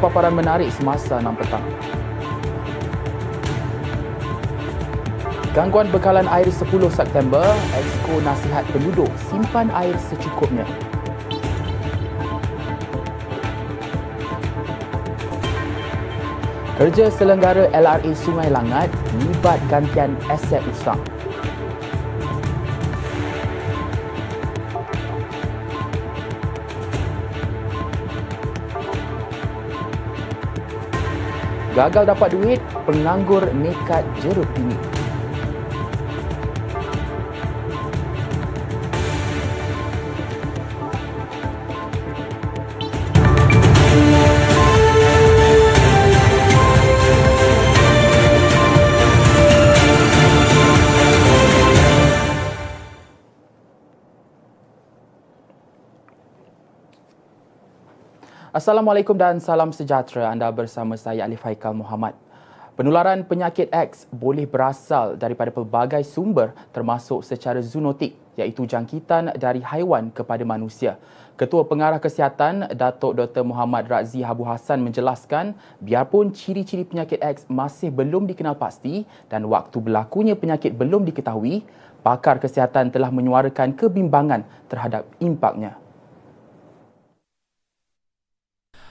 Paparan menarik semasa 6 petang. Gangguan bekalan air 10 September, Exco nasihat penduduk simpan air secukupnya. Kerja selenggara LRA Sungai Langat libat gantian aset usang. Gagal dapat duit, penganggur nekat jeruk ini. Assalamualaikum dan salam sejahtera. Anda bersama saya Alif Haikal Muhammad. Penularan penyakit X boleh berasal daripada pelbagai sumber termasuk secara zoonotik iaitu jangkitan dari haiwan kepada manusia. Ketua Pengarah Kesihatan Datuk Dr. Muhammad Razi Habu Hassan menjelaskan biarpun ciri-ciri penyakit X masih belum dikenal pasti dan waktu berlakunya penyakit belum diketahui, pakar kesihatan telah menyuarakan kebimbangan terhadap impaknya.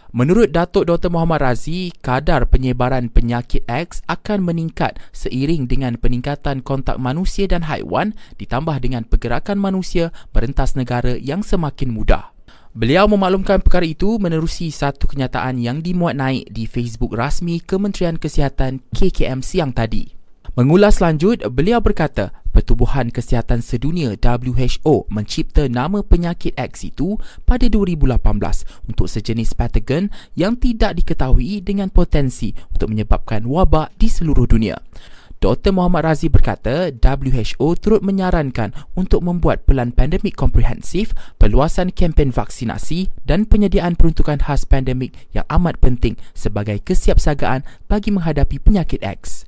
Menurut Datuk Dr. Muhammad Razi, kadar penyebaran penyakit X akan meningkat seiring dengan peningkatan kontak manusia dan haiwan ditambah dengan pergerakan manusia merentas negara yang semakin mudah. Beliau memaklumkan perkara itu menerusi satu kenyataan yang dimuat naik di Facebook rasmi Kementerian Kesihatan KKM siang tadi. Mengulas lanjut, beliau berkata Pertubuhan Kesihatan Sedunia WHO mencipta nama penyakit X itu pada 2018 untuk sejenis patogen yang tidak diketahui dengan potensi untuk menyebabkan wabak di seluruh dunia. Dr. Muhammad Razi berkata WHO turut menyarankan untuk membuat pelan pandemik komprehensif, perluasan kempen vaksinasi dan penyediaan peruntukan khas pandemik yang amat penting sebagai kesiapsagaan bagi menghadapi penyakit X.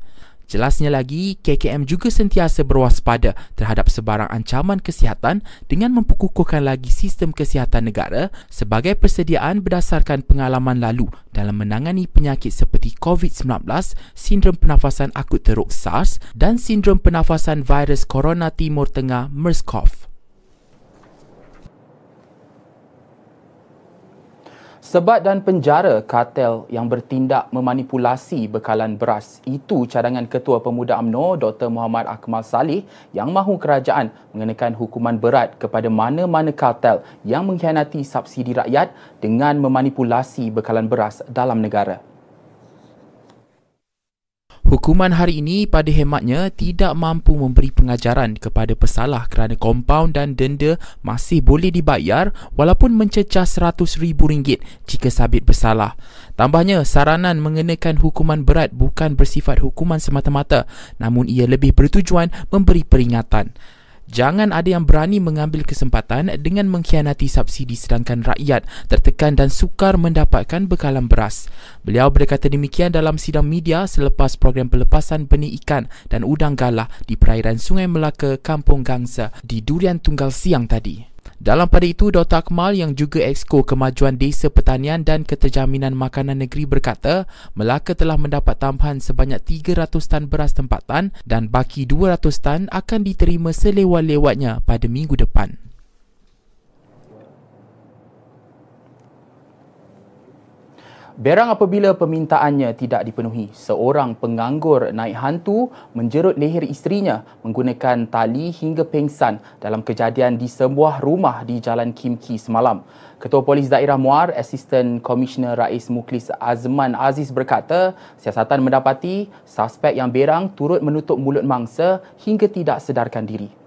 Jelasnya lagi, KKM juga sentiasa berwaspada terhadap sebarang ancaman kesihatan dengan memperkukuhkan lagi sistem kesihatan negara sebagai persediaan berdasarkan pengalaman lalu dalam menangani penyakit seperti COVID-19, sindrom pernafasan akut teruk SARS dan sindrom pernafasan virus Corona Timur Tengah MERS-CoV. Sebat dan penjara kartel yang bertindak memanipulasi bekalan beras. Itu cadangan Ketua Pemuda AMNO Dr. Muhammad Akmal Salih yang mahu kerajaan mengenakan hukuman berat kepada mana-mana kartel yang mengkhianati subsidi rakyat dengan memanipulasi bekalan beras dalam negara. Hukuman hari ini pada hematnya tidak mampu memberi pengajaran kepada pesalah kerana kompaun dan denda masih boleh dibayar walaupun mencecah RM100,000 jika sabit bersalah. Tambahnya, saranan mengenakan hukuman berat bukan bersifat hukuman semata-mata namun ia lebih bertujuan memberi peringatan. Jangan ada yang berani mengambil kesempatan dengan mengkhianati subsidi sedangkan rakyat tertekan dan sukar mendapatkan bekalan beras. Beliau berkata demikian dalam sidang media selepas program pelepasan benih ikan dan udang galah di perairan Sungai Melaka, Kampung Gangsa di Durian Tunggal siang tadi. Dalam pada itu, Dr. Akmal yang juga Exco Kemajuan Desa Pertanian dan Keterjaminan Makanan Negeri berkata, Melaka telah mendapat tambahan sebanyak 300 tan beras tempatan dan baki 200 tan akan diterima selewat-lewatnya pada minggu depan. Berang apabila permintaannya tidak dipenuhi, seorang penganggur naik hantu menjerut leher isterinya menggunakan tali hingga pengsan dalam kejadian di sebuah rumah di Jalan Kim Ki semalam. Ketua Polis Daerah Muar, Asisten Komisioner Rais Muklis Azman Aziz berkata, siasatan mendapati suspek yang berang turut menutup mulut mangsa hingga tidak sedarkan diri.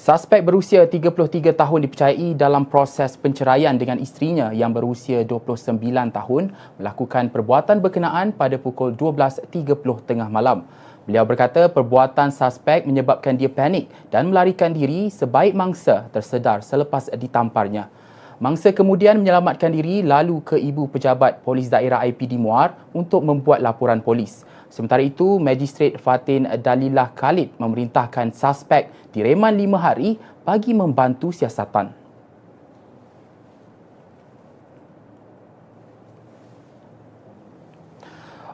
Suspek berusia 33 tahun dipercayai dalam proses penceraian dengan isterinya yang berusia 29 tahun melakukan perbuatan berkenaan pada pukul 12.30 tengah malam. Beliau berkata perbuatan suspek menyebabkan dia panik dan melarikan diri sebaik mangsa tersedar selepas ditamparnya. Mangsa kemudian menyelamatkan diri lalu ke ibu pejabat polis daerah IPD Muar untuk membuat laporan polis. Sementara itu, Magistrate Fatin Dalilah Khalid memerintahkan suspek direman lima hari bagi membantu siasatan.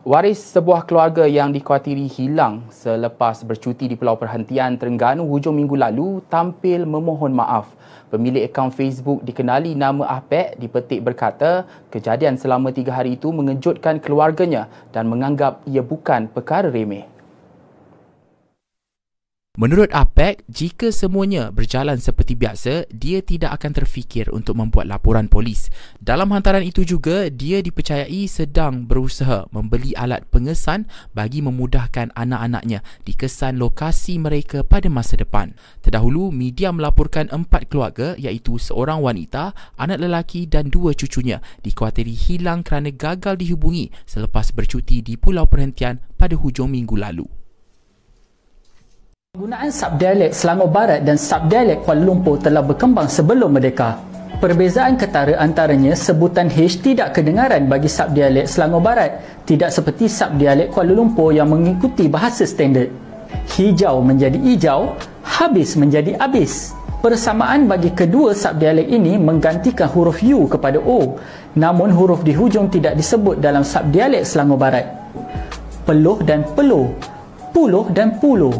Waris sebuah keluarga yang dikhawatiri hilang selepas bercuti di Pulau Perhentian Terengganu hujung minggu lalu tampil memohon maaf. Pemilik akaun Facebook dikenali nama Ahpek dipetik berkata kejadian selama tiga hari itu mengejutkan keluarganya dan menganggap ia bukan perkara remeh. Menurut APEC, jika semuanya berjalan seperti biasa, dia tidak akan terfikir untuk membuat laporan polis. Dalam hantaran itu juga, dia dipercayai sedang berusaha membeli alat pengesan bagi memudahkan anak-anaknya di kesan lokasi mereka pada masa depan. Terdahulu, media melaporkan empat keluarga iaitu seorang wanita, anak lelaki dan dua cucunya dikuatiri hilang kerana gagal dihubungi selepas bercuti di Pulau Perhentian pada hujung minggu lalu. Penggunaan subdialek Selangor Barat dan subdialek Kuala Lumpur telah berkembang sebelum merdeka. Perbezaan ketara antaranya sebutan H tidak kedengaran bagi subdialek Selangor Barat, tidak seperti subdialek Kuala Lumpur yang mengikuti bahasa standard. Hijau menjadi hijau, habis menjadi habis. Persamaan bagi kedua subdialek ini menggantikan huruf U kepada O, namun huruf di hujung tidak disebut dalam subdialek Selangor Barat. Peluh dan peluh, puluh dan puluh,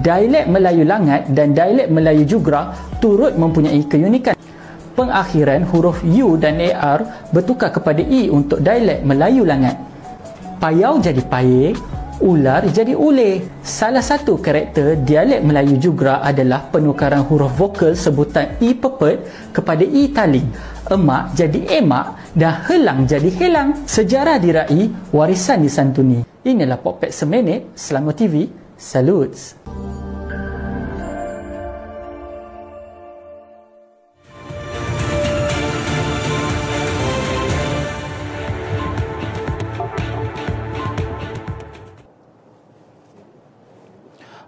dialek Melayu Langat dan dialek Melayu Jugra turut mempunyai keunikan. Pengakhiran huruf U dan AR bertukar kepada I untuk dialek Melayu Langat. Payau jadi paye, ular jadi ule. Salah satu karakter dialek Melayu Jugra adalah penukaran huruf vokal sebutan I pepet kepada I taling. Emak jadi emak dan helang jadi helang. Sejarah dirai, warisan disantuni. Inilah Popet Semenit, Selangor TV. Salutes!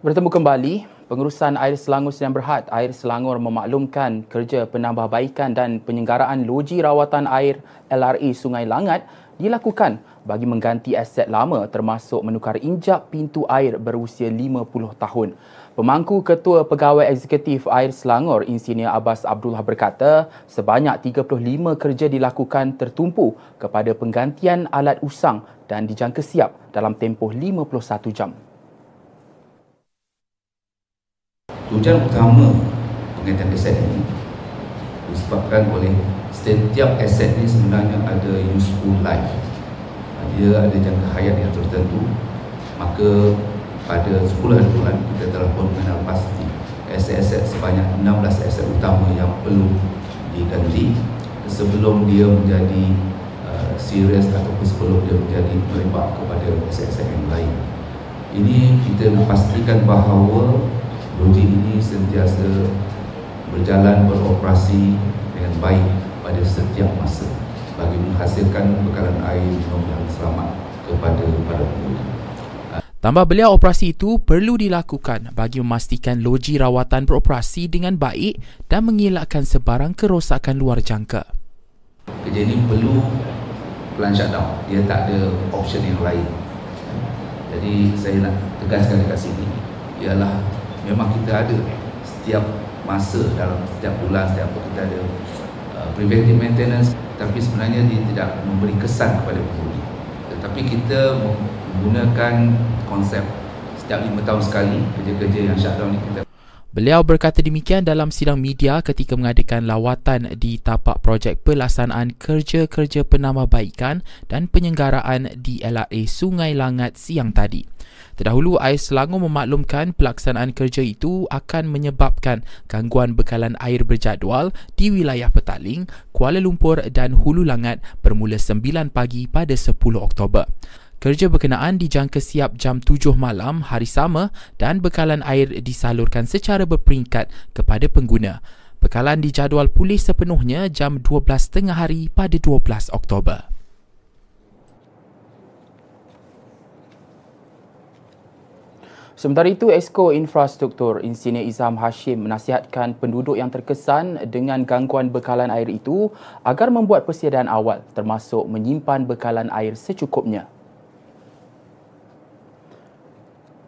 Bertemu kembali, pengurusan Air Selangor Sdn Berhad, Air Selangor memaklumkan kerja penambahbaikan dan penyenggaraan loji rawatan air LRA Sungai Langat dilakukan bagi mengganti aset lama termasuk menukar injap pintu air berusia 50 tahun. Pemangku Ketua Pegawai Eksekutif Air Selangor, Insinyur Abbas Abdullah berkata, sebanyak 35 kerja dilakukan tertumpu kepada penggantian alat usang dan dijangka siap dalam tempoh 51 jam. tujuan utama penggantian aset ini disebabkan oleh setiap aset ini sebenarnya ada useful life. Dia ada jangka hayat yang tertentu. Maka pada 10 hari bulan kita telah pun mengenal pasti aset-aset sebanyak 16 aset utama yang perlu diganti. Sebelum dia menjadi uh, serius ataupun sebelum dia menjadi merebak kepada aset-aset yang lain. Ini kita pastikan bahawa Loji ini sentiasa berjalan beroperasi dengan baik pada setiap masa bagi menghasilkan bekalan air minum yang selamat kepada para pengguna. Tambah beliau operasi itu perlu dilakukan bagi memastikan loji rawatan beroperasi dengan baik dan mengelakkan sebarang kerosakan luar jangka. Kerja ini perlu plan shutdown. Dia tak ada option yang lain. Jadi saya nak tegaskan dekat sini ialah memang kita ada setiap masa dalam setiap bulan setiap apa kita ada preventive maintenance tapi sebenarnya dia tidak memberi kesan kepada penghuni. Tetapi kita menggunakan konsep setiap lima tahun sekali kerja-kerja yang shutdown ni kita Beliau berkata demikian dalam sidang media ketika mengadakan lawatan di tapak projek pelaksanaan kerja-kerja penambahbaikan dan penyenggaraan di LRA Sungai Langat siang tadi. Terdahulu, Air Selangor memaklumkan pelaksanaan kerja itu akan menyebabkan gangguan bekalan air berjadual di wilayah Petaling, Kuala Lumpur dan Hulu Langat bermula 9 pagi pada 10 Oktober. Kerja berkenaan dijangka siap jam 7 malam hari sama dan bekalan air disalurkan secara berperingkat kepada pengguna. Bekalan dijadual pulih sepenuhnya jam 12.30 hari pada 12 Oktober. Sementara itu, Esko Infrastruktur Insinyur Izam Hashim menasihatkan penduduk yang terkesan dengan gangguan bekalan air itu agar membuat persediaan awal termasuk menyimpan bekalan air secukupnya.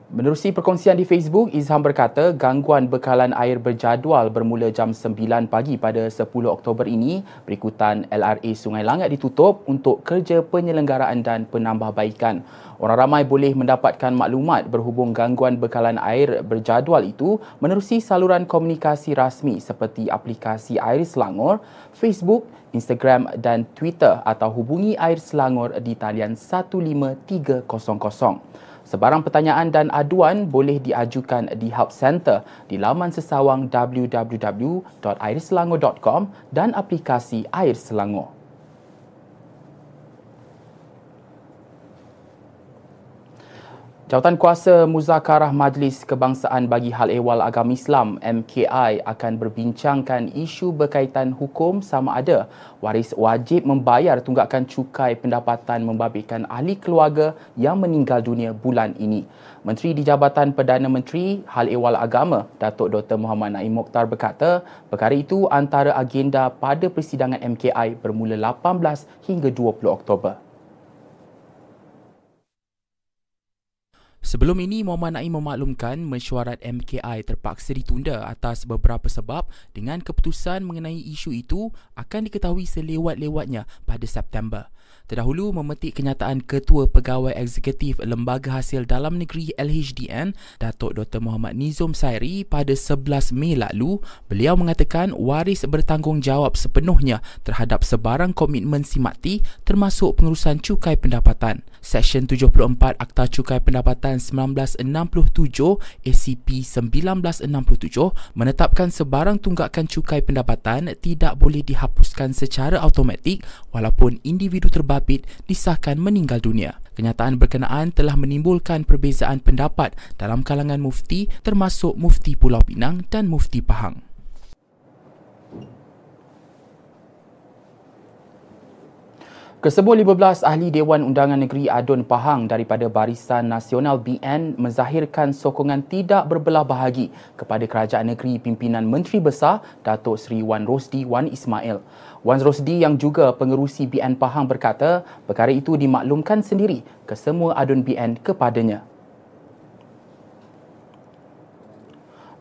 Menerusi perkongsian di Facebook, Izham berkata gangguan bekalan air berjadual bermula jam 9 pagi pada 10 Oktober ini berikutan LRA Sungai Langat ditutup untuk kerja penyelenggaraan dan penambahbaikan. Orang ramai boleh mendapatkan maklumat berhubung gangguan bekalan air berjadual itu menerusi saluran komunikasi rasmi seperti aplikasi Air Selangor, Facebook, Instagram dan Twitter atau hubungi Air Selangor di talian 15300. Sebarang pertanyaan dan aduan boleh diajukan di Help Center di laman sesawang www.airselangor.com dan aplikasi Air Selangor. Jawatan Kuasa Muzakarah Majlis Kebangsaan bagi Hal Ehwal Agama Islam MKI akan berbincangkan isu berkaitan hukum sama ada waris wajib membayar tunggakan cukai pendapatan membabitkan ahli keluarga yang meninggal dunia bulan ini. Menteri di Jabatan Perdana Menteri Hal Ehwal Agama Datuk Dr. Muhammad Naim Mokhtar berkata perkara itu antara agenda pada persidangan MKI bermula 18 hingga 20 Oktober. Sebelum ini, Muhammad Naim memaklumkan mesyuarat MKI terpaksa ditunda atas beberapa sebab dengan keputusan mengenai isu itu akan diketahui selewat-lewatnya pada September. Terdahulu memetik kenyataan Ketua Pegawai Eksekutif Lembaga Hasil Dalam Negeri LHDN, Datuk Dr. Muhammad Nizom Sairi pada 11 Mei lalu, beliau mengatakan waris bertanggungjawab sepenuhnya terhadap sebarang komitmen simati termasuk pengurusan cukai pendapatan. Seksyen 74 Akta Cukai Pendapatan 1967 ACP 1967 menetapkan sebarang tunggakan cukai pendapatan tidak boleh dihapuskan secara automatik walaupun individu terbabit disahkan meninggal dunia. Kenyataan berkenaan telah menimbulkan perbezaan pendapat dalam kalangan mufti termasuk Mufti Pulau Pinang dan Mufti Pahang. Kesemua 15 ahli Dewan Undangan Negeri Adun Pahang daripada Barisan Nasional BN menzahirkan sokongan tidak berbelah bahagi kepada Kerajaan Negeri Pimpinan Menteri Besar Datuk Seri Wan Rosdi Wan Ismail. Wan Rosdi yang juga pengerusi BN Pahang berkata perkara itu dimaklumkan sendiri ke semua adun BN kepadanya.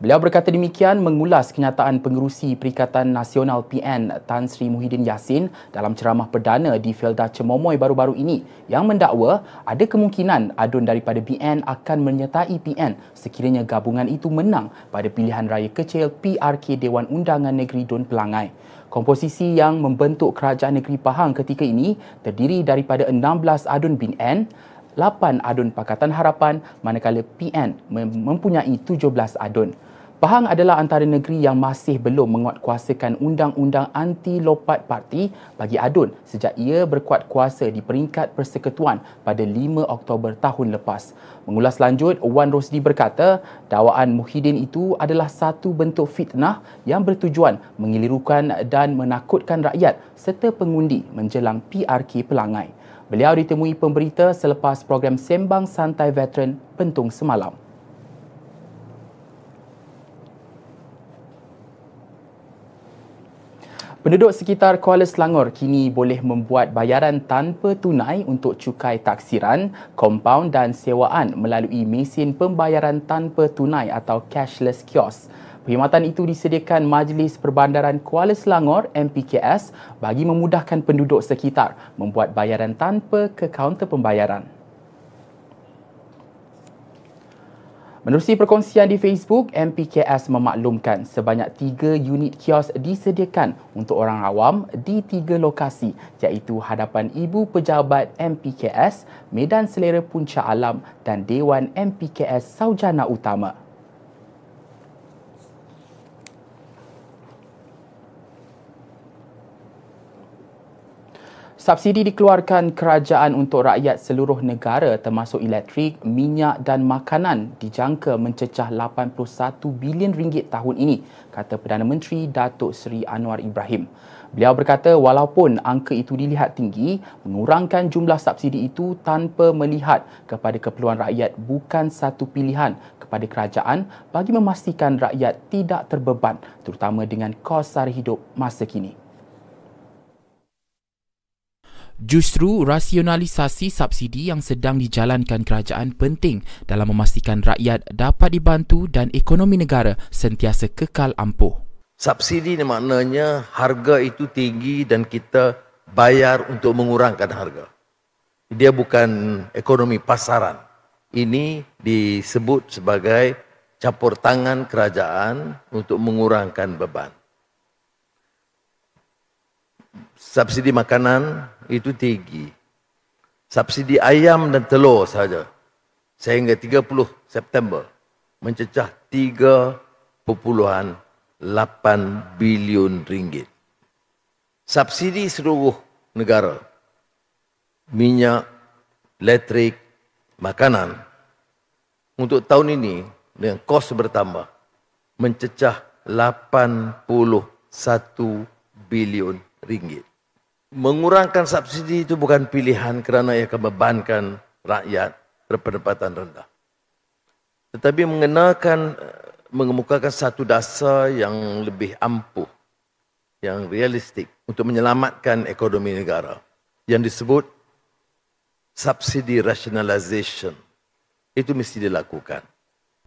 Beliau berkata demikian mengulas kenyataan pengerusi Perikatan Nasional PN Tan Sri Muhyiddin Yassin dalam ceramah perdana di Felda Cemomoy baru-baru ini yang mendakwa ada kemungkinan adun daripada PN akan menyertai PN sekiranya gabungan itu menang pada pilihan raya kecil PRK Dewan Undangan Negeri Dun Pelangai. Komposisi yang membentuk Kerajaan Negeri Pahang ketika ini terdiri daripada 16 adun BN, 8 adun Pakatan Harapan manakala PN mempunyai 17 adun. Pahang adalah antara negeri yang masih belum menguatkuasakan undang-undang anti lopat parti bagi adun sejak ia berkuat kuasa di peringkat persekutuan pada 5 Oktober tahun lepas. Mengulas lanjut, Wan Rosdi berkata, dakwaan Muhyiddin itu adalah satu bentuk fitnah yang bertujuan mengelirukan dan menakutkan rakyat serta pengundi menjelang PRK Pelangai. Beliau ditemui pemberita selepas program Sembang Santai Veteran Pentung semalam. Penduduk sekitar Kuala Selangor kini boleh membuat bayaran tanpa tunai untuk cukai taksiran, kompaun dan sewaan melalui mesin pembayaran tanpa tunai atau cashless kiosk. Perkhidmatan itu disediakan Majlis Perbandaran Kuala Selangor MPKS bagi memudahkan penduduk sekitar membuat bayaran tanpa ke kaunter pembayaran. Menerusi perkongsian di Facebook, MPKS memaklumkan sebanyak tiga unit kios disediakan untuk orang awam di tiga lokasi iaitu hadapan Ibu Pejabat MPKS, Medan Selera Puncak Alam dan Dewan MPKS Saujana Utama. Subsidi dikeluarkan kerajaan untuk rakyat seluruh negara termasuk elektrik, minyak dan makanan dijangka mencecah 81 bilion ringgit tahun ini, kata Perdana Menteri Datuk Seri Anwar Ibrahim. Beliau berkata walaupun angka itu dilihat tinggi, mengurangkan jumlah subsidi itu tanpa melihat kepada keperluan rakyat bukan satu pilihan kepada kerajaan bagi memastikan rakyat tidak terbeban terutama dengan kos sara hidup masa kini. Justru rasionalisasi subsidi yang sedang dijalankan kerajaan penting dalam memastikan rakyat dapat dibantu dan ekonomi negara sentiasa kekal ampuh. Subsidi ni maknanya harga itu tinggi dan kita bayar untuk mengurangkan harga. Dia bukan ekonomi pasaran. Ini disebut sebagai campur tangan kerajaan untuk mengurangkan beban. Subsidi makanan itu tinggi. Subsidi ayam dan telur saja sehingga 30 September mencecah 3.8 bilion ringgit. Subsidi seluruh negara minyak, elektrik, makanan untuk tahun ini dengan kos bertambah mencecah 81 bilion ringgit. Mengurangkan subsidi itu bukan pilihan kerana ia akan membebankan rakyat berpendapatan rendah. Tetapi mengenakan mengemukakan satu dasar yang lebih ampuh, yang realistik untuk menyelamatkan ekonomi negara yang disebut subsidi rationalization. Itu mesti dilakukan.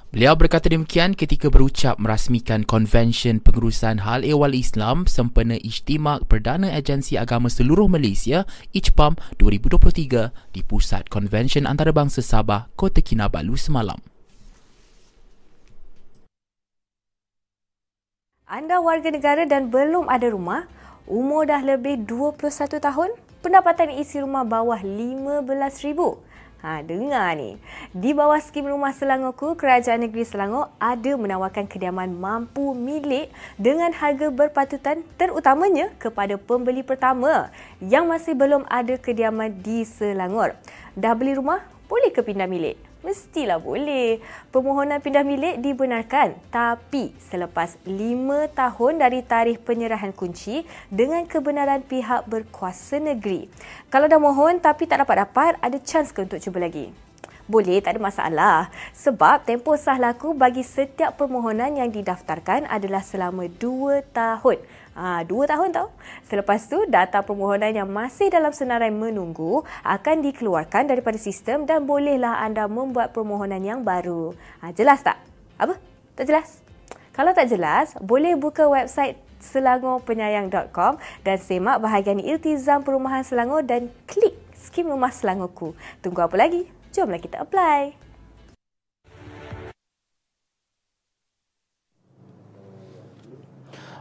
Beliau berkata demikian ketika berucap merasmikan Konvensyen Pengurusan Hal Ehwal Islam sempena Ijtimak Perdana Agensi Agama Seluruh Malaysia IJPAM 2023 di Pusat Konvensyen Antarabangsa Sabah, Kota Kinabalu semalam. Anda warga negara dan belum ada rumah, umur dah lebih 21 tahun, pendapatan isi rumah bawah RM15,000 Ha, dengar ni. Di bawah skim Rumah Selangorku, Kerajaan Negeri Selangor ada menawarkan kediaman mampu milik dengan harga berpatutan terutamanya kepada pembeli pertama yang masih belum ada kediaman di Selangor. Dah beli rumah? Boleh ke pindah milik? Mestilah boleh. Permohonan pindah milik dibenarkan tapi selepas lima tahun dari tarikh penyerahan kunci dengan kebenaran pihak berkuasa negeri. Kalau dah mohon tapi tak dapat-dapat, ada chance ke untuk cuba lagi? Boleh, tak ada masalah. Sebab tempoh sah laku bagi setiap permohonan yang didaftarkan adalah selama dua tahun. Ha, dua tahun tau. Selepas tu, data permohonan yang masih dalam senarai menunggu akan dikeluarkan daripada sistem dan bolehlah anda membuat permohonan yang baru. Ha, jelas tak? Apa? Tak jelas? Kalau tak jelas, boleh buka website selangorpenyayang.com dan semak bahagian iltizam perumahan Selangor dan klik skim rumah Selangorku. Tunggu apa lagi? Jomlah kita apply.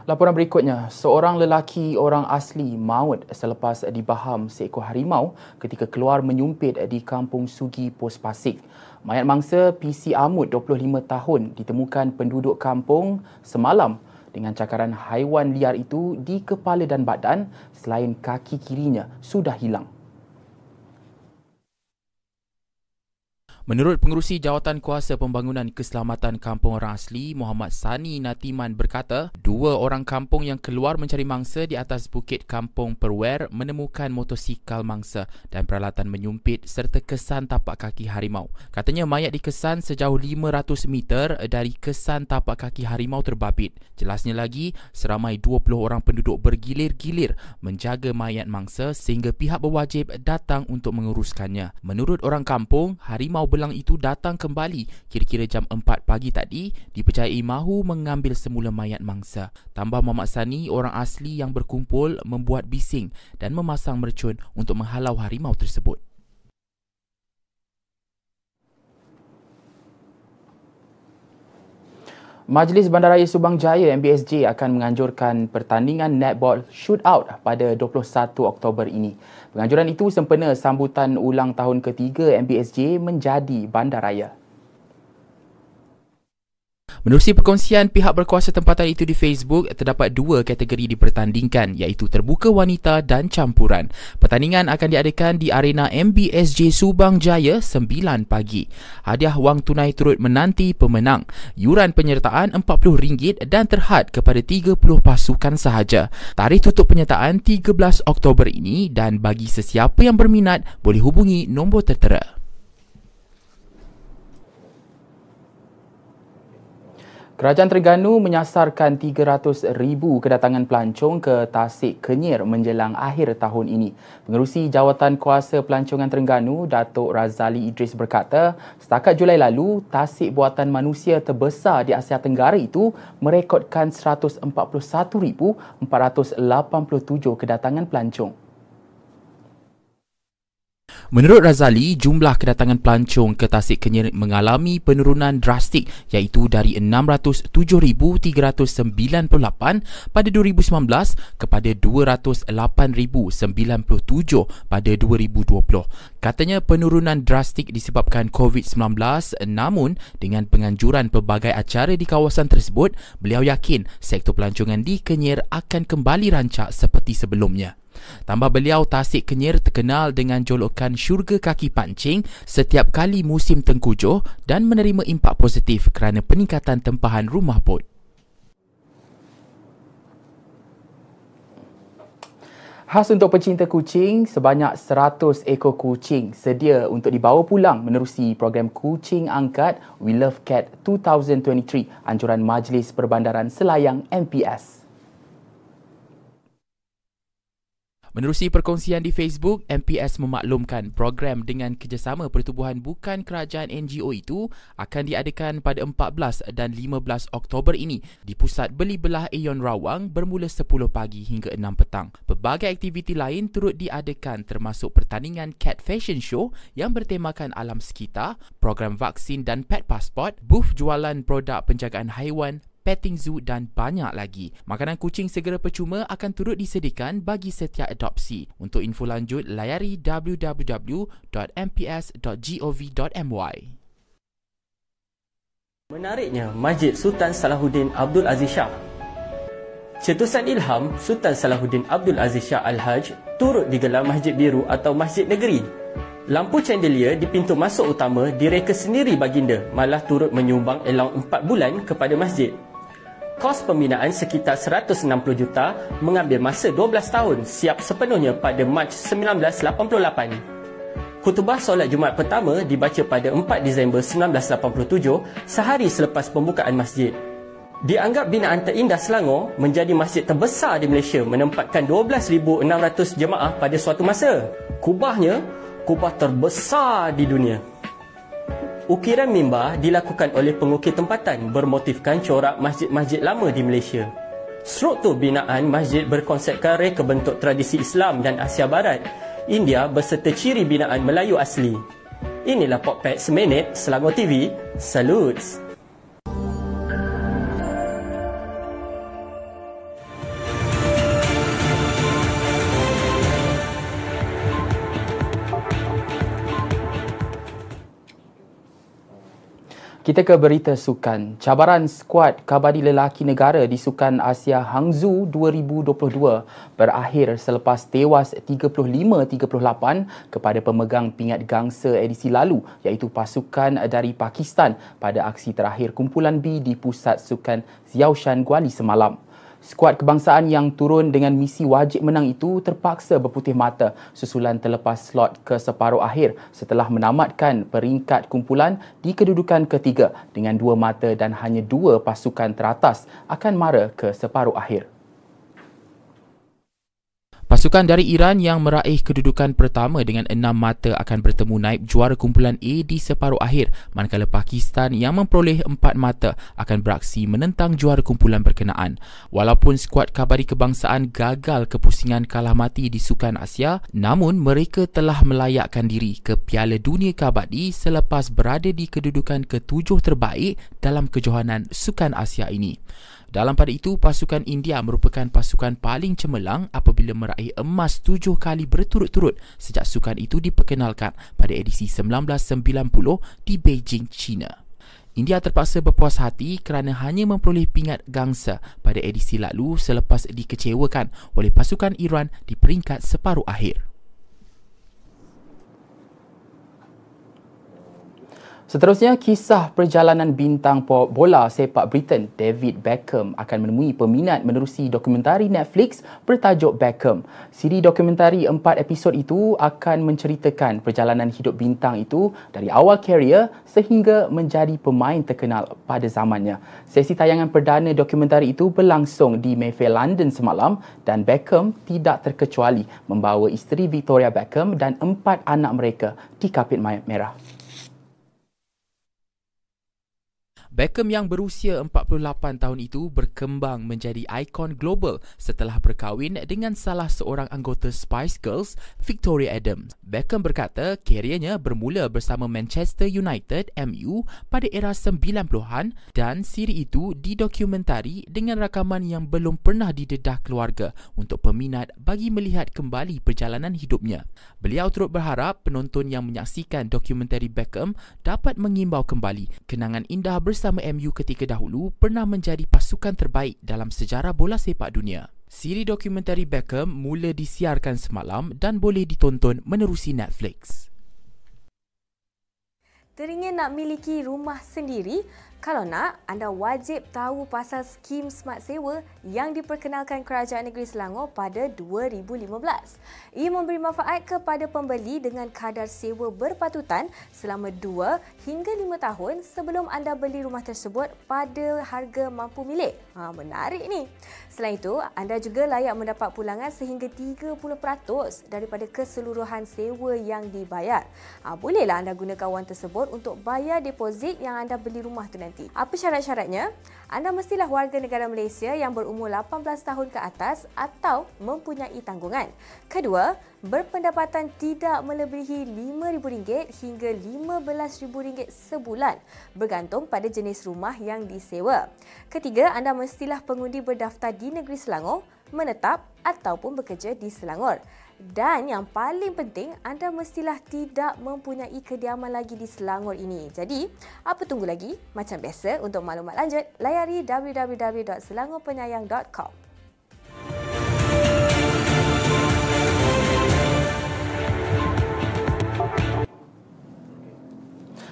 Laporan berikutnya, seorang lelaki orang asli maut selepas dibaham seekor harimau ketika keluar menyumpit di kampung Sugi Pos Pasik. Mayat mangsa PC Amut 25 tahun ditemukan penduduk kampung semalam dengan cakaran haiwan liar itu di kepala dan badan selain kaki kirinya sudah hilang. Menurut pengurusi Jawatan Kuasa Pembangunan Keselamatan Kampung Orang Asli, Muhammad Sani Natiman berkata, dua orang kampung yang keluar mencari mangsa di atas bukit Kampung Perwer menemukan motosikal mangsa dan peralatan menyumpit serta kesan tapak kaki harimau. Katanya mayat dikesan sejauh 500 meter dari kesan tapak kaki harimau terbabit. Jelasnya lagi, seramai 20 orang penduduk bergilir-gilir menjaga mayat mangsa sehingga pihak berwajib datang untuk menguruskannya. Menurut orang kampung, harimau belang itu datang kembali kira-kira jam 4 pagi tadi dipercayai mahu mengambil semula mayat mangsa. Tambah Muhammad Sani, orang asli yang berkumpul membuat bising dan memasang mercun untuk menghalau harimau tersebut. Majlis Bandaraya Subang Jaya MBSJ akan menganjurkan pertandingan netball shootout pada 21 Oktober ini. Penganjuran itu sempena sambutan ulang tahun ketiga MBSJ menjadi bandaraya. Menerusi perkongsian pihak berkuasa tempatan itu di Facebook, terdapat dua kategori dipertandingkan iaitu terbuka wanita dan campuran. Pertandingan akan diadakan di arena MBSJ Subang Jaya 9 pagi. Hadiah wang tunai turut menanti pemenang. Yuran penyertaan RM40 dan terhad kepada 30 pasukan sahaja. Tarikh tutup penyertaan 13 Oktober ini dan bagi sesiapa yang berminat boleh hubungi nombor tertera. Kerajaan Terengganu menyasarkan 300,000 kedatangan pelancong ke Tasik Kenyir menjelang akhir tahun ini. Pengerusi Jawatan Kuasa Pelancongan Terengganu, Datuk Razali Idris berkata, setakat Julai lalu, Tasik buatan manusia terbesar di Asia Tenggara itu merekodkan 141,487 kedatangan pelancong. Menurut Razali, jumlah kedatangan pelancong ke Tasik Kenyir mengalami penurunan drastik iaitu dari 607,398 pada 2019 kepada 208,097 pada 2020. Katanya penurunan drastik disebabkan COVID-19 namun dengan penganjuran pelbagai acara di kawasan tersebut, beliau yakin sektor pelancongan di Kenyir akan kembali rancak seperti sebelumnya. Tambah beliau Tasik Kenyir terkenal dengan jolokan syurga kaki pancing setiap kali musim tengkujuh dan menerima impak positif kerana peningkatan tempahan rumah bot. Khas untuk pecinta kucing, sebanyak 100 ekor kucing sedia untuk dibawa pulang menerusi program Kucing Angkat We Love Cat 2023 anjuran Majlis Perbandaran Selayang MPS. Menerusi perkongsian di Facebook, MPS memaklumkan program dengan kerjasama pertubuhan bukan kerajaan NGO itu akan diadakan pada 14 dan 15 Oktober ini di Pusat Beli Belah Aeon Rawang bermula 10 pagi hingga 6 petang. Pelbagai aktiviti lain turut diadakan termasuk pertandingan Cat Fashion Show yang bertemakan alam sekitar, program vaksin dan pet passport, booth jualan produk penjagaan haiwan, petting zoo dan banyak lagi. Makanan kucing segera percuma akan turut disediakan bagi setiap adopsi. Untuk info lanjut, layari www.mps.gov.my. Menariknya, Masjid Sultan Salahuddin Abdul Aziz Shah. Cetusan ilham Sultan Salahuddin Abdul Aziz Shah Al-Hajj turut digelar Masjid Biru atau Masjid Negeri. Lampu chandelier di pintu masuk utama direka sendiri baginda malah turut menyumbang elang 4 bulan kepada masjid. Kos pembinaan sekitar 160 juta mengambil masa 12 tahun siap sepenuhnya pada Mac 1988. Kutubah solat Jumaat pertama dibaca pada 4 Disember 1987 sehari selepas pembukaan masjid. Dianggap binaan terindah Selangor menjadi masjid terbesar di Malaysia menempatkan 12,600 jemaah pada suatu masa. Kubahnya, kubah terbesar di dunia. Ukiran mimbar dilakukan oleh pengukir tempatan bermotifkan corak masjid-masjid lama di Malaysia. Struktur binaan masjid berkonsepkan reka bentuk tradisi Islam dan Asia Barat, India berserta ciri binaan Melayu asli. Inilah Popet Seminit Selangor TV. Salutes! Kita ke berita sukan. Cabaran skuad kabadi lelaki negara di Sukan Asia Hangzhou 2022 berakhir selepas tewas 35-38 kepada pemegang pingat gangsa edisi lalu iaitu pasukan dari Pakistan pada aksi terakhir kumpulan B di Pusat Sukan Xiaoshan Guali semalam. Skuad kebangsaan yang turun dengan misi wajib menang itu terpaksa berputih mata susulan terlepas slot ke separuh akhir setelah menamatkan peringkat kumpulan di kedudukan ketiga dengan dua mata dan hanya dua pasukan teratas akan mara ke separuh akhir. Pasukan dari Iran yang meraih kedudukan pertama dengan enam mata akan bertemu naib juara kumpulan A di separuh akhir manakala Pakistan yang memperoleh empat mata akan beraksi menentang juara kumpulan berkenaan. Walaupun skuad kabari kebangsaan gagal kepusingan kalah mati di Sukan Asia, namun mereka telah melayakkan diri ke Piala Dunia Kabadi selepas berada di kedudukan ketujuh terbaik dalam kejohanan Sukan Asia ini. Dalam pada itu, pasukan India merupakan pasukan paling cemerlang apabila meraih emas tujuh kali berturut-turut sejak sukan itu diperkenalkan pada edisi 1990 di Beijing, China. India terpaksa berpuas hati kerana hanya memperoleh pingat gangsa pada edisi lalu selepas dikecewakan oleh pasukan Iran di peringkat separuh akhir. Seterusnya, kisah perjalanan bintang bola sepak Britain David Beckham akan menemui peminat menerusi dokumentari Netflix bertajuk Beckham. Siri dokumentari empat episod itu akan menceritakan perjalanan hidup bintang itu dari awal karier sehingga menjadi pemain terkenal pada zamannya. Sesi tayangan perdana dokumentari itu berlangsung di Mayfair, London semalam dan Beckham tidak terkecuali membawa isteri Victoria Beckham dan empat anak mereka di kapit merah. Beckham yang berusia 48 tahun itu berkembang menjadi ikon global setelah berkahwin dengan salah seorang anggota Spice Girls, Victoria Adams. Beckham berkata kerjanya bermula bersama Manchester United MU pada era 90-an dan siri itu didokumentari dengan rakaman yang belum pernah didedah keluarga untuk peminat bagi melihat kembali perjalanan hidupnya. Beliau turut berharap penonton yang menyaksikan dokumentari Beckham dapat mengimbau kembali kenangan indah bersama bersama MU ketika dahulu pernah menjadi pasukan terbaik dalam sejarah bola sepak dunia. Siri dokumentari Beckham mula disiarkan semalam dan boleh ditonton menerusi Netflix. Teringin nak miliki rumah sendiri? Kalau nak, anda wajib tahu pasal skim smart sewa yang diperkenalkan Kerajaan Negeri Selangor pada 2015. Ia memberi manfaat kepada pembeli dengan kadar sewa berpatutan selama 2 hingga 5 tahun sebelum anda beli rumah tersebut pada harga mampu milik. Ha, menarik ni. Selain itu, anda juga layak mendapat pulangan sehingga 30% daripada keseluruhan sewa yang dibayar. Ha, bolehlah anda gunakan wang tersebut untuk bayar deposit yang anda beli rumah tu nanti. Apa syarat-syaratnya? Anda mestilah warga negara Malaysia yang berumur 18 tahun ke atas atau mempunyai tanggungan. Kedua, berpendapatan tidak melebihi RM5,000 hingga RM15,000 sebulan bergantung pada jenis rumah yang disewa. Ketiga, anda mestilah pengundi berdaftar di negeri Selangor, menetap ataupun bekerja di Selangor. Dan yang paling penting, anda mestilah tidak mempunyai kediaman lagi di Selangor ini. Jadi, apa tunggu lagi? Macam biasa, untuk maklumat lanjut, layari www.selangorpenyayang.com.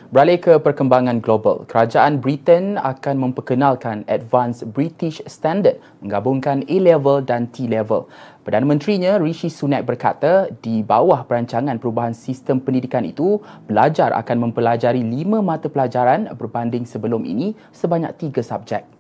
Beralih ke perkembangan global, kerajaan Britain akan memperkenalkan Advanced British Standard menggabungkan A-level dan T-level. Perdana Menterinya Rishi Sunak berkata di bawah perancangan perubahan sistem pendidikan itu, pelajar akan mempelajari lima mata pelajaran berbanding sebelum ini sebanyak tiga subjek.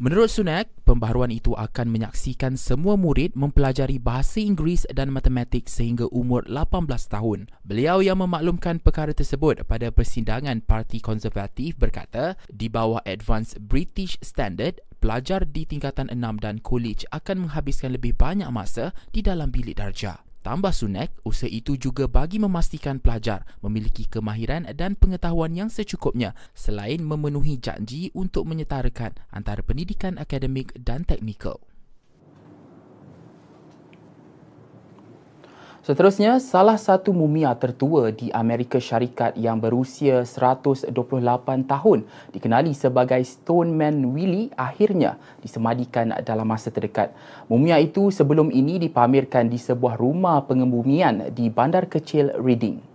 Menurut Sunak, pembaharuan itu akan menyaksikan semua murid mempelajari bahasa Inggeris dan matematik sehingga umur 18 tahun. Beliau yang memaklumkan perkara tersebut pada persidangan Parti Konservatif berkata, di bawah Advanced British Standard, pelajar di tingkatan 6 dan kolej akan menghabiskan lebih banyak masa di dalam bilik darjah. Tambah Sunak, usaha itu juga bagi memastikan pelajar memiliki kemahiran dan pengetahuan yang secukupnya selain memenuhi janji untuk menyetarakan antara pendidikan akademik dan teknikal. Seterusnya, salah satu mumia tertua di Amerika Syarikat yang berusia 128 tahun dikenali sebagai Stoneman Willie akhirnya disemadikan dalam masa terdekat. Mumia itu sebelum ini dipamerkan di sebuah rumah pengembumian di bandar kecil Reading.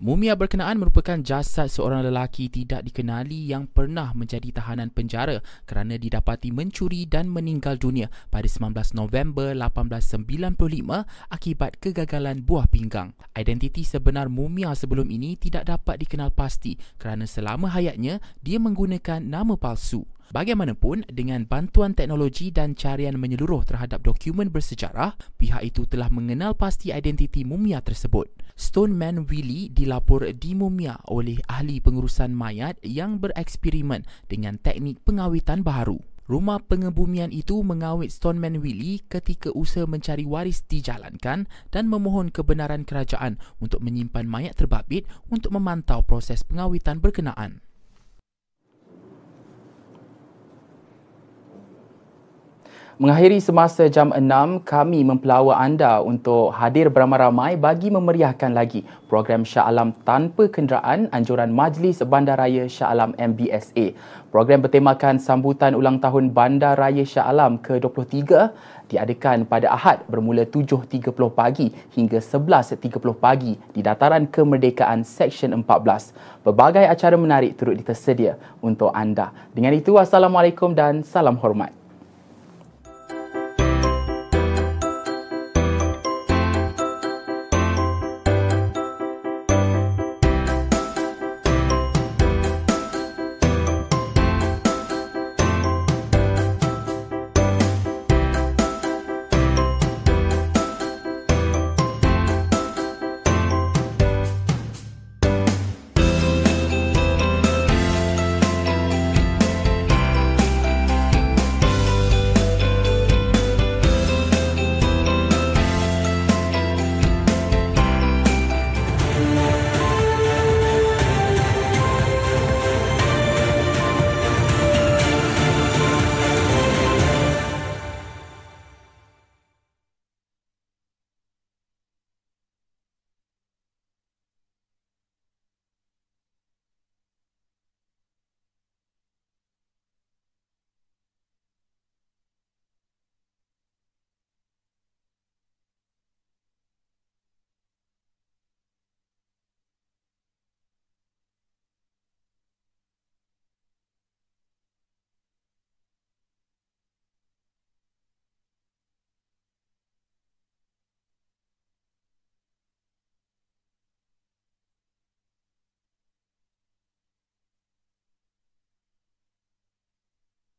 Mumia berkenaan merupakan jasad seorang lelaki tidak dikenali yang pernah menjadi tahanan penjara kerana didapati mencuri dan meninggal dunia pada 19 November 1895 akibat kegagalan buah pinggang. Identiti sebenar mumia sebelum ini tidak dapat dikenal pasti kerana selama hayatnya dia menggunakan nama palsu. Bagaimanapun, dengan bantuan teknologi dan carian menyeluruh terhadap dokumen bersejarah, pihak itu telah mengenal pasti identiti mumia tersebut. Stoneman Willie dilapor dimumia oleh ahli pengurusan mayat yang bereksperimen dengan teknik pengawitan baharu. Rumah pengebumian itu mengawit Stoneman Willie ketika usaha mencari waris dijalankan dan memohon kebenaran kerajaan untuk menyimpan mayat terbabit untuk memantau proses pengawitan berkenaan. Mengakhiri semasa jam 6, kami mempelawa anda untuk hadir beramai-ramai bagi memeriahkan lagi program Shah Alam tanpa kenderaan anjuran Majlis Bandaraya Shah Alam MBSA. Program bertemakan sambutan ulang tahun Bandaraya Shah Alam ke-23 diadakan pada Ahad bermula 7.30 pagi hingga 11.30 pagi di Dataran Kemerdekaan Seksyen 14. Pelbagai acara menarik turut ditersedia untuk anda. Dengan itu, Assalamualaikum dan salam hormat.